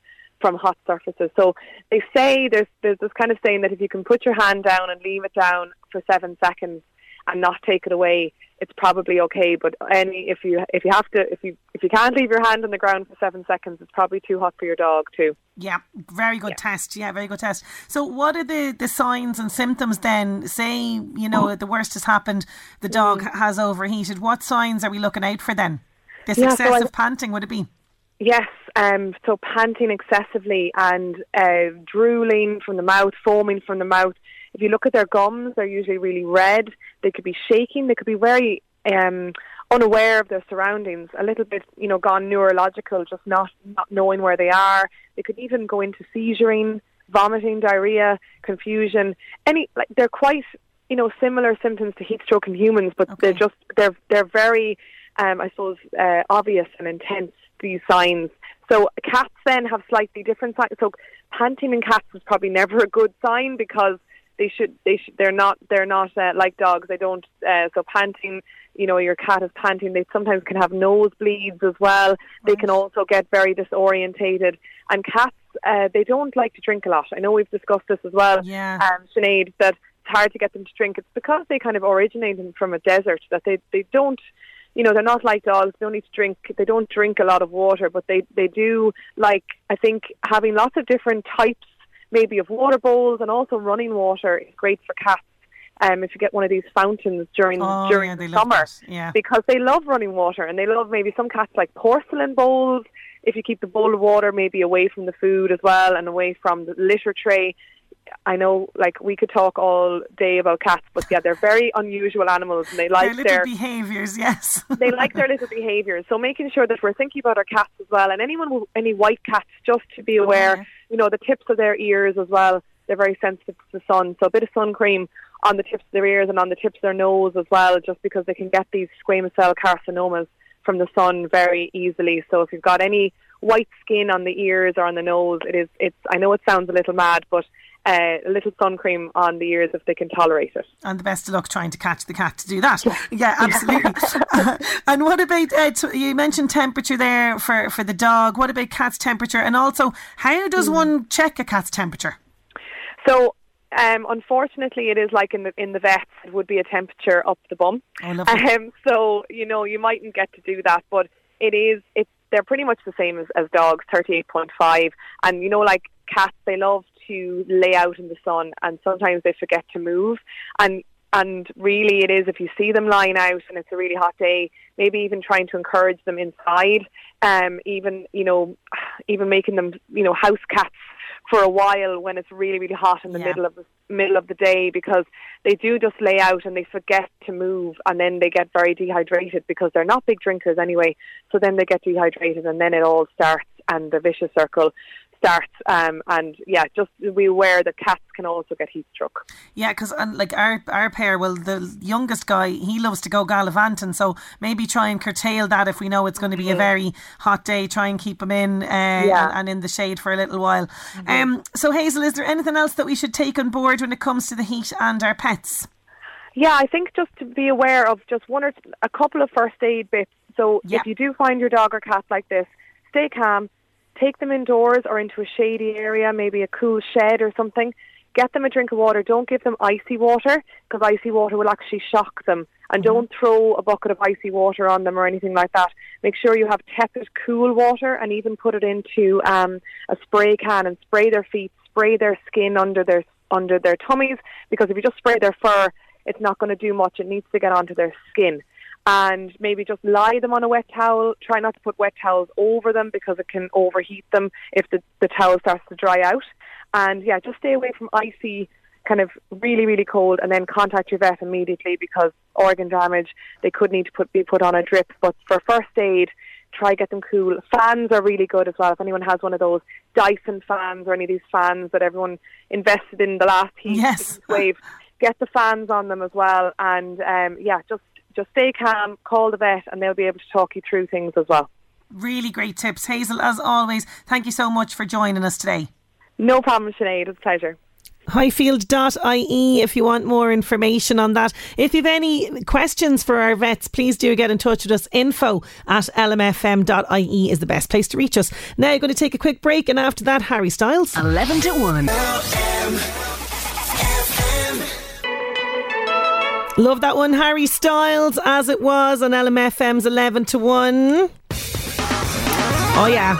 from hot surfaces. So they say there's there's this kind of saying that if you can put your hand down and leave it down for seven seconds and not take it away, it's probably okay. But any if you if you have to if you if you can't leave your hand on the ground for seven seconds, it's probably too hot for your dog too. Yeah, very good test. Yeah, very good test. So, what are the, the signs and symptoms then? Say, you know, the worst has happened, the dog Mm. has overheated. What signs are we looking out for then? This Yeah, so I- excessive panting, would it be? Yes, um, so panting excessively and uh, drooling from the mouth, foaming from the mouth. If you look at their gums, they're usually really red. They could be shaking. They could be very um, unaware of their surroundings, a little bit, you know, gone neurological, just not not knowing where they are. They could even go into seizuring, vomiting, diarrhea, confusion. Any like they're quite, you know, similar symptoms to heat stroke in humans, but they're just they're they're very, um, I suppose, uh, obvious and intense. These signs. So cats then have slightly different signs. So panting in cats is probably never a good sign because they should they should they're not they're not uh, like dogs. They don't. Uh, so panting, you know, your cat is panting. They sometimes can have nosebleeds as well. They can also get very disorientated. And cats, uh, they don't like to drink a lot. I know we've discussed this as well, Yeah. um, Sinead, that it's hard to get them to drink. It's because they kind of originate from a desert that they they don't. You know, they're not like dogs. They don't need to drink. They don't drink a lot of water, but they they do like. I think having lots of different types, maybe of water bowls, and also running water is great for cats. Um, if you get one of these fountains during Oh, during yeah, the summer. Yeah. because they love running water and they love maybe some cats like porcelain bowls. If you keep the bowl of water maybe away from the food as well and away from the litter tray. I know, like we could talk all day about cats, but yeah, they're very unusual animals and they like their their behaviours, yes. <laughs> they like their little behaviours. So making sure that we're thinking about our cats as well, and anyone with any white cats, just to be oh, aware, you know, the tips of their ears as well. They're very sensitive to the sun, so a bit of sun cream on the tips of their ears and on the tips of their nose as well, just because they can get these squamous cell carcinomas from the sun very easily. So if you've got any white skin on the ears or on the nose, it is. It's. I know it sounds a little mad, but. Uh, a little sun cream on the ears if they can tolerate it. And the best of luck trying to catch the cat to do that. Yeah, <laughs> absolutely. <laughs> <laughs> and what about, uh, t- you mentioned temperature there for, for the dog. What about cat's temperature? And also, how does one check a cat's temperature? So, um, unfortunately, it is like in the in the vets. It would be a temperature up the bum. Oh. Um, so you know you mightn't get to do that, but it is. It's they're pretty much the same as, as dogs, thirty eight point five. And you know, like cats, they love to lay out in the sun, and sometimes they forget to move. And and really, it is if you see them lying out and it's a really hot day, maybe even trying to encourage them inside. Um, even you know, even making them you know house cats for a while when it's really really hot in the Yeah. middle of the middle of the day because they do just lay out and they forget to move and then they get very dehydrated because they're not big drinkers anyway so then they get dehydrated and then it all starts and the vicious circle starts um, and yeah just be aware that cats can also get heat stroke Yeah, because like our our pair, well, the youngest guy he loves to go gallivanting, so maybe try and curtail that if we know it's going to be a very hot day. Try and keep him in uh, Mm-hmm. Yeah. Mm-hmm. and, and in the shade for a little while. Um, so Hazel, is there anything else that we should take on board when it comes to the heat and our pets? Yeah, I think just to be aware of just one or t- a couple of first aid bits. So Yeah. if you do find your dog or cat like this, stay calm, take them indoors or into a shady area, maybe a cool shed or something. Get them a drink of water. Don't give them icy water because icy water will actually shock them. And don't throw a bucket of icy water on them or anything like that. Make sure you have tepid, cool water and even put it into um, a spray can and spray their feet, spray their skin under their under their tummies because if you just spray their fur, it's not going to do much. It needs to get onto their skin. And maybe just lie them on a wet towel. Try not to put wet towels over them because it can overheat them if the, the towel starts to dry out. And yeah, just stay away from icy, kind of really, really cold, and then contact your vet immediately because organ damage, they could need to put, be put on a drip. But for first aid, try get them cool. Fans are really good as well. If anyone has one of those Dyson fans or any of these fans that everyone invested in the last heat Yes. wave, get the fans on them as well, and um, yeah, just just stay calm, call the vet, and they'll be able to talk you through things as well. Really great tips, Hazel. As always, thank you so much for joining us today. No problem, Sinead. It's a pleasure highfield.ie if you want more information on that. If you've any questions for our vets, please do get in touch with us. Info at lmfm.ie is the best place to reach us. Now, I'm going to take a quick break, and after that, Harry Styles. 11 to 1. Love that one, Harry Styles, as it was on LMFM's 11 to 1. Oh, yeah.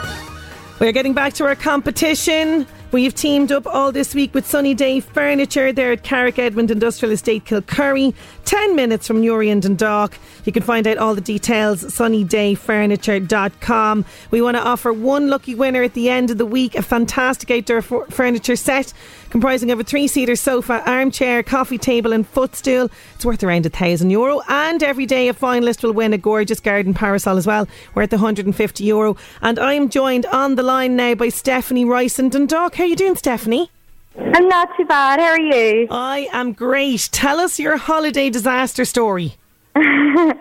We're getting back to our competition. We've teamed up all this week with Sunny Day Furniture. They're at Carrick Edmond Industrial Estate, Kilcurry, 10 minutes from Newry and Dundalk. You can find out all the details sunnydayfurniture.com. We want to offer one lucky winner at the end of the week a fantastic outdoor f- furniture set comprising of a three seater sofa, armchair, coffee table, and footstool. It's worth around a thousand euro. And every day, a finalist will win a gorgeous garden parasol as well, worth 150 euro. And I'm joined on the line now by Stephanie Rice and Dundalk. How are you doing, Stephanie? I'm not too bad. How are you? I am great. Tell us your holiday disaster story. <laughs> yeah,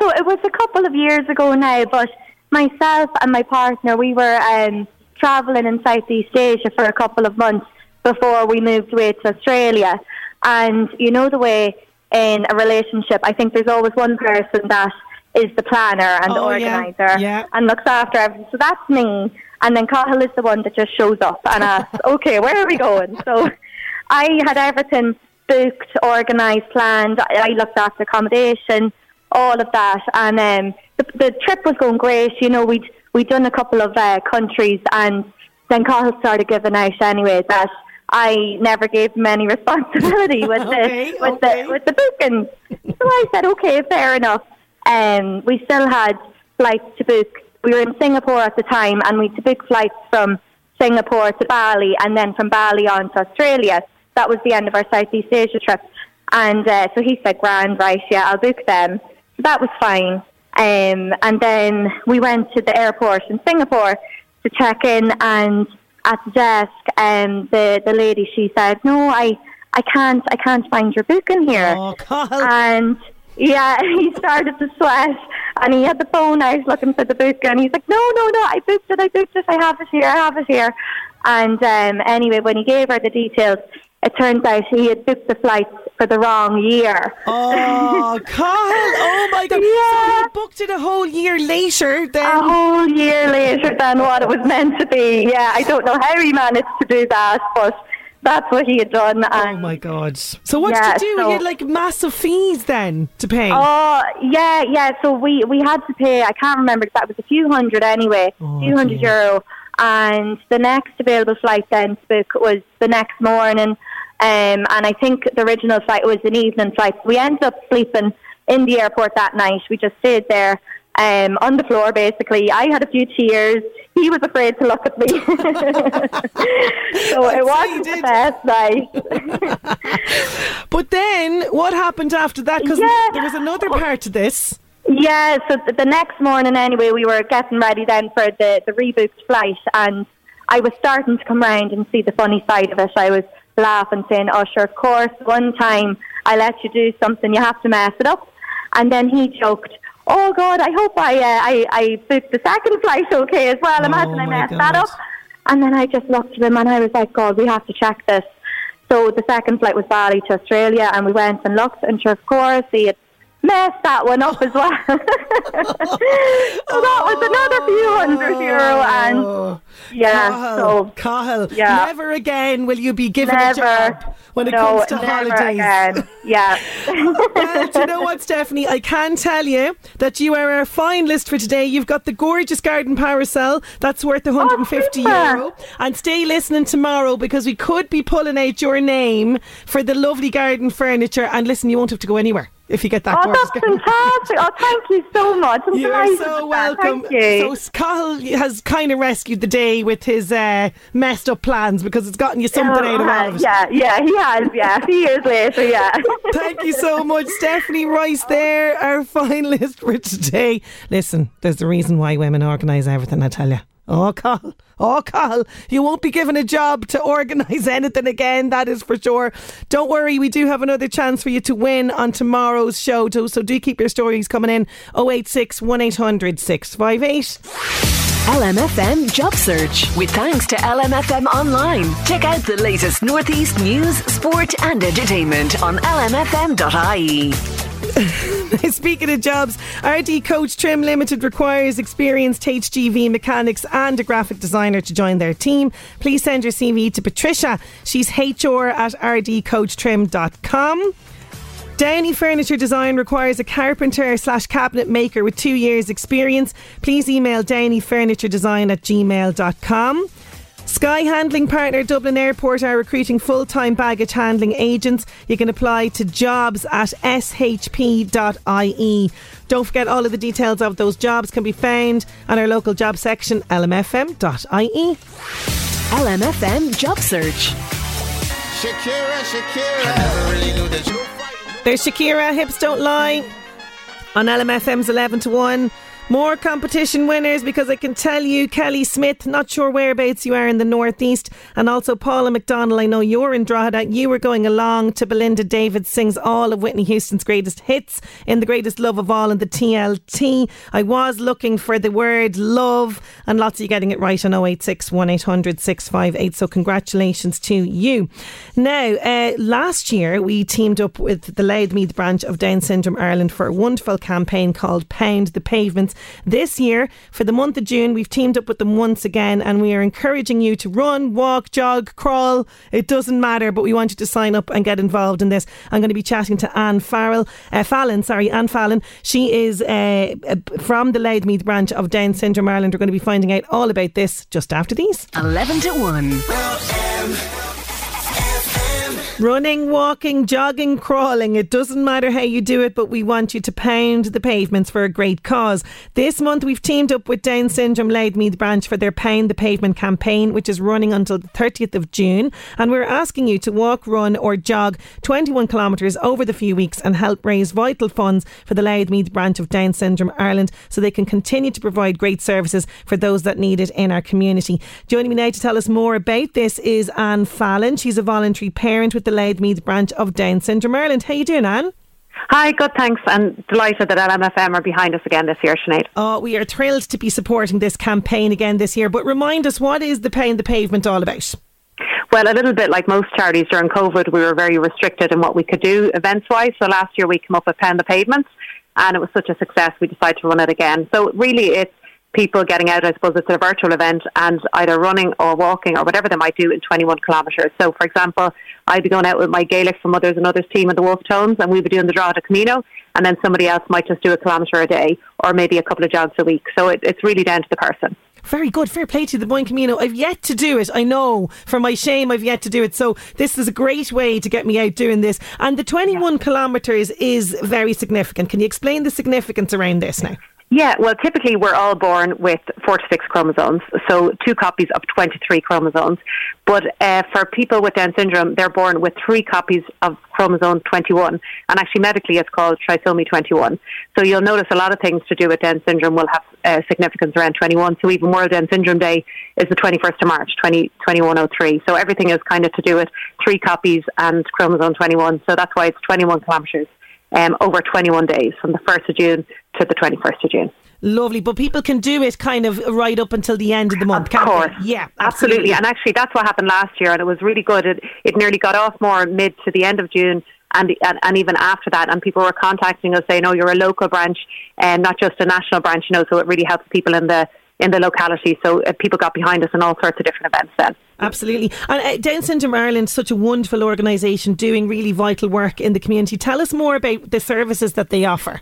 so it was a couple of years ago now, but myself and my partner we were um, traveling in Southeast Asia for a couple of months before we moved away to Australia. And you know the way in a relationship, I think there's always one person that is the planner and oh, the organizer yeah. Yeah. and looks after everything. So that's me. And then Cahill is the one that just shows up and asks, <laughs> okay, where are we going? So I had everything booked, organised, planned. I looked after accommodation, all of that. And um, the, the trip was going great. You know, we'd, we'd done a couple of uh, countries and then Cahill started giving out anyway that I never gave him any responsibility with okay, the with okay. the with the booking. So I said, okay, fair enough. Um, we still had flights to book. We were in Singapore at the time, and we had to book flights from Singapore to Bali, and then from Bali on to Australia. That was the end of our Southeast Asia trip. And uh, so he said, "Grand, right? Yeah, I'll book them." So that was fine. Um, and then we went to the airport in Singapore to check in, and at the desk, um, the the lady she said, "No, I I can't I can't find your book in here." Oh, Cahill. And yeah, <laughs> he started to sweat, and he had the phone out looking for the book, and he's like, "No, no, no, I booked it, I booked it, I have it here, I have it here." And um, anyway, when he gave her the details, it turns out he had booked the flights for the wrong year. Oh, <laughs> Cahill! Oh my God! Yeah. So he booked it a whole year later. Then a whole year later than what it was meant to be. Yeah, I don't know how he managed to do that, but that's what he had done. Oh my God! So what Yeah, did you do? so- you had like massive fees then to pay. Oh yeah, yeah. So we we had to pay. I can't remember. That was a few hundred anyway, Oh, few hundred euro. And the next available flight then to book was the next morning. Um, and I think the original flight was an evening flight. We ended up sleeping in the airport that night. We just stayed there um, on the floor, basically. I had a few tears. He was afraid to look at me. <laughs> so it wasn't the best night. <laughs> But then what happened after that? Because Yeah. there was another part to this. Yeah, so the next morning anyway, we were getting ready then for the, the rebooked flight and I was starting to come round and see the funny side of it. I was laughing saying, oh sure, of course, one time I let you do something, you have to mess it up. And then he joked, oh God, I hope I, uh, I, I booked the second flight okay as well. Imagine I my messed that up. And then I just looked at him and I was like, God, we have to check this. So the second flight was Bali to Australia, and we went and looked, and sure, of course, he had messed that one up as well. <laughs> so that was another few hundred euro, and oh. yeah, Cahill, so Cahill, yeah. never again will you be given Never. a job when it no, comes to holidays. again. Yeah. <laughs> well, do you know what, Stephanie? I can tell you that you are our finalist for today. You've got the gorgeous garden parasol. That's worth 150 super. euro. And stay listening tomorrow because we could be pulling out your name for the lovely garden furniture. And listen, you won't have to go anywhere if you get that Oh, that's fantastic! Oh, thank you so much. I'm <laughs> You're so that. welcome. Thank you. So Carl has kind of rescued the day with his uh, messed up plans because it's gotten you something out of all of it. Yeah, yeah, he has. Yeah, a few years later. Yeah. <laughs> Thank you so much, Stephanie Rice. There, our <laughs> finalist for today. Listen, there's a reason why women organise everything. I tell you. Oh, Carl. Oh, Carl. You won't be given a job to organise <laughs> anything again, that is for sure. Don't worry, we do have another chance for you to win on tomorrow's show, too, so do keep your stories coming in 086 1800 658. LMFM Job Search with thanks to LMFM Online. Check out the latest Northeast news, sport, and entertainment on lmfm.ie. <laughs> Speaking of jobs, RD Coach Trim Limited requires experienced HGV mechanics and a graphic designer to join their team. Please send your CV to Patricia. She's HR at rdcoachtrim.com. Downey Furniture Design requires a carpenter slash cabinet maker with two years' experience. Please email downeyfurnituredesign at gmail.com. Sky Handling Partner Dublin Airport are recruiting full time baggage handling agents. You can apply to jobs at shp.ie. Don't forget, all of the details of those jobs can be found on our local job section, lmfm.ie. LMFM Job Search. Shakira, Shakira. I never really knew that you There's Shakira, Hips Don't Lie on LMFM's 11 to 1. More competition winners because I can tell you, Kelly Smith, not sure whereabouts you are in the northeast, and also Paula McDonald. I know you're in Drogheda. You were going along to Belinda Davids sings all of Whitney Houston's greatest hits in the greatest love of all in the TLT. I was looking for the word love, and lots of you getting it right on 086 1800 658. So congratulations to you. Now, uh, last year we teamed up with the Louth Meath branch of Down Syndrome Ireland for a wonderful campaign called Pound the Pavements. This year, for the month of June, we've teamed up with them once again and we are encouraging you to run, walk, jog, crawl. It doesn't matter, but we want you to sign up and get involved in this. I'm going to be chatting to Anne Farrell, uh, Fallon, sorry, Anne Fallon. She is uh, uh, from the Louth Meath branch of Down Syndrome Ireland. We're going to be finding out all about this just after these. 11 to 1. Running, walking, jogging, crawling. It doesn't matter how you do it, but we want you to pound the pavements for a great cause. This month we've teamed up with Down Syndrome Louth Meath branch for their Pound the Pavement campaign, which is running until the 30th of June. And we're asking you to walk, run, or jog 21 kilometres over the few weeks and help raise vital funds for the Louth Meath branch of Down Syndrome Ireland so they can continue to provide great services for those that need it in our community. Joining me now to tell us more about this is Anne Fallon. She's a voluntary parent with the Louth Meath branch of Down Syndrome Ireland. How you doing, Anne? Hi, good, thanks. And delighted that LMFM are behind us again this year, Sinead. Oh, we are thrilled to be supporting this campaign again this year. But remind us, what is the Pound the Pavement all about? Well, a little bit like most charities during COVID, we were very restricted in what we could do events wise. So last year we came up with Pound the Pavement and it was such a success we decided to run it again. So really it's people getting out, I suppose it's a virtual event and either running or walking or whatever they might do in 21 kilometres. So for example, I'd be going out with my Gaelic for Mothers and Others team in the Wolfe Tones and we'd be doing the Drogheda Camino and then somebody else might just do a kilometre a day or maybe a couple of jogs a week. So it, it's really down to the person. Very good. Fair play to the Boyne Camino. I've yet to do it. I know. For my shame, I've yet to do it. So this is a great way to get me out doing this. And the 21 kilometres is very significant. Can you explain the significance around this now? Yeah, well, typically we're all born with four to six chromosomes, so two copies of 23 chromosomes. But uh, for people with Down syndrome, they're born with three copies of chromosome 21, and actually medically it's called trisomy 21. So you'll notice a lot of things to do with Down syndrome will have uh, significance around 21. So even World Down Syndrome Day is the 21st of March, 20, 2103. So everything is kind of to do with three copies and chromosome 21. So that's why it's 21 kilometres um, over 21 days from the 1st of June to the 21st of June. Lovely, but people can do it kind of right up until the end of the month. Of course, they? yeah, absolutely. absolutely. And actually, that's what happened last year, and it was really good. It, it nearly got off more mid to the end of June, and, and, and even after that, and people were contacting us saying, "Oh, you're a local branch, and not just a national branch," you know. So it really helps people in the in the locality. So uh, people got behind us in all sorts of different events then. Absolutely. And uh, Down Syndrome Ireland, such a wonderful organisation doing really vital work in the community. Tell us more about the services that they offer.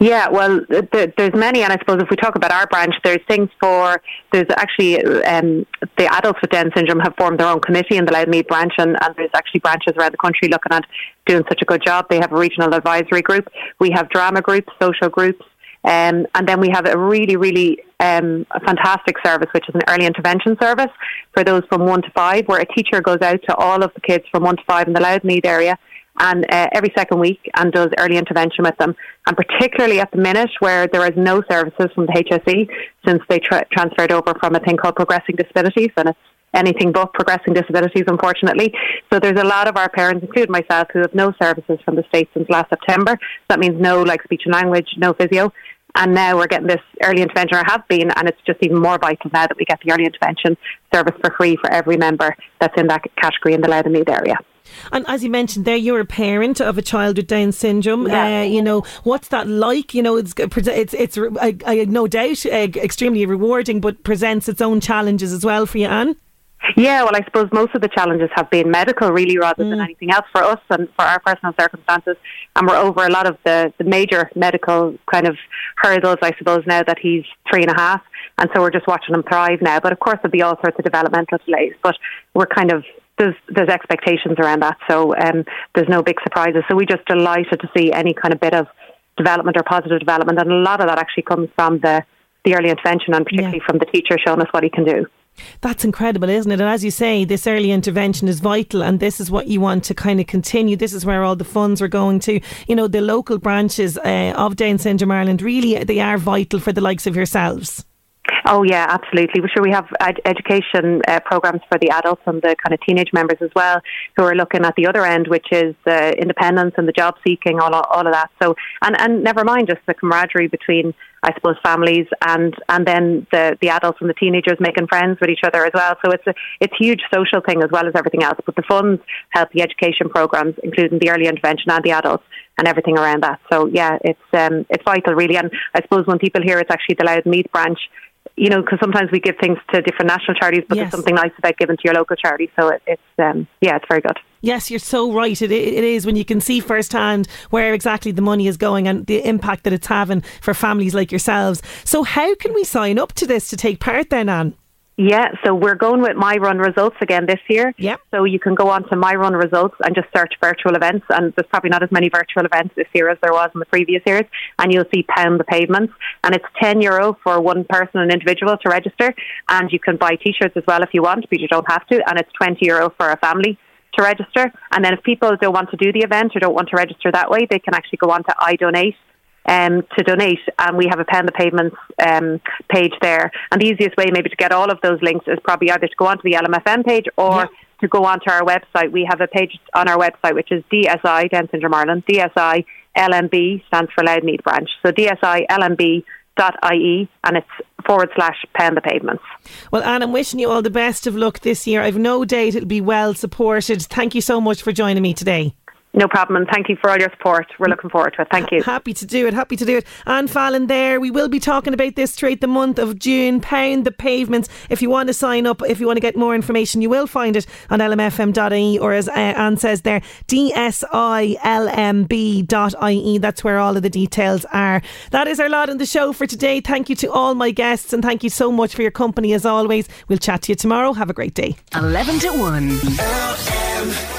Yeah, well, th- there's many, and I suppose if we talk about our branch, there's things for there's actually um, the adults with Down syndrome have formed their own committee in the Louth Meath branch, and, and there's actually branches around the country looking at doing such a good job. They have a regional advisory group. We have drama groups, social groups. Um, and then we have a really, really um, a fantastic service, which is an early intervention service for those from one to five, where a teacher goes out to all of the kids from one to five in the Louth Meath area and uh, every second week and does early intervention with them. And particularly at the minute where there is no services from the HSE since they tra- transferred over from a thing called progressing disabilities and it's anything but progressing disabilities, unfortunately. So there's a lot of our parents, including myself, who have no services from the state since last September. That means no like speech and language, no physio. And now we're getting this early intervention, or have been, and it's just even more vital now that we get the early intervention service for free for every member that's in that category in the and Meath area. And as you mentioned there, you're a parent of a child with Down syndrome. Yeah. Uh, you know, what's that like? You know, it's it's it's I, I no doubt uh, extremely rewarding, but presents its own challenges as well for you, Anne. Yeah, well, I suppose most of the challenges have been medical, really, rather than anything else for us and for our personal circumstances. And we're over a lot of the, the major medical kind of hurdles, I suppose, now that he's three and a half. And so we're just watching him thrive now. But of course, there'll be all sorts of developmental delays. But we're kind of there's there's expectations around that, so um, there's no big surprises. So we're just delighted to see any kind of bit of development or positive development, and a lot of that actually comes from the the early intervention, and particularly from the teacher showing us what he can do. That's incredible, isn't it? And as you say, this early intervention is vital, and this is what you want to kind of continue. This is where all the funds are going to. You know, the local branches uh, of Down Syndrome Ireland really they are vital for the likes of yourselves. Oh yeah, absolutely. We're sure we have ed- education uh, programs for the adults and the kind of teenage members as well, who are looking at the other end, which is the independence and the job seeking, all all of that. So, and and never mind just the camaraderie between, I suppose, families and and then the the adults and the teenagers making friends with each other as well. So it's a it's a huge social thing as well as everything else. But the funds help the education programs, including the early intervention and the adults and everything around that. So yeah, it's um, it's vital really. And I suppose when people hear it's actually the Louth Meath branch you know, because sometimes we give things to different national charities, but Yes. there's something nice about giving to your local charity. So it, it's, um, yeah, it's very good. Yes, you're so right. It, it is when you can see firsthand where exactly the money is going and the impact that it's having for families like yourselves. So, how can we sign up to this to take part then, Anne? Yeah, so we're going with My Run Results again this year. Yep. So you can go on to My Run Results and just search virtual events, and there's probably not as many virtual events this year as there was in the previous years. And you'll see Pound the Pavements, and it's ten euro for one person, an individual, to register, and you can buy T-shirts as well if you want, but you don't have to, and it's twenty euro for a family to register. And then if people don't want to do the event or don't want to register that way, they can actually go on to iDonate um, to donate, and we have a Pound the Pavements um, page there. And the easiest way, maybe, to get all of those links is probably either to go onto the LMFM page or to go onto our website. We have a page on our website which is DSI Down Syndrome Ireland. DSI LMB stands for Louth Meath Branch. So DSI LMB. Dot IE and it's forward slash pound the pavements. Well, Anne, I'm wishing you all the best of luck this year. I've no doubt it'll be well supported. Thank you so much for joining me today. No problem, and thank you for all your support. We're looking forward to it. Thank you. Happy to do it. Happy to do it. Anne Fallon there. We will be talking about this throughout the month of June. Pound the pavements. If you want to sign up, if you want to get more information, you will find it on lmfm.ie or as uh, Anne says there, dsilmb.ie. That's where all of the details are. That is our lot on the show for today. Thank you to all my guests and thank you so much for your company as always. We'll chat to you tomorrow. Have a great day. 11 to 1.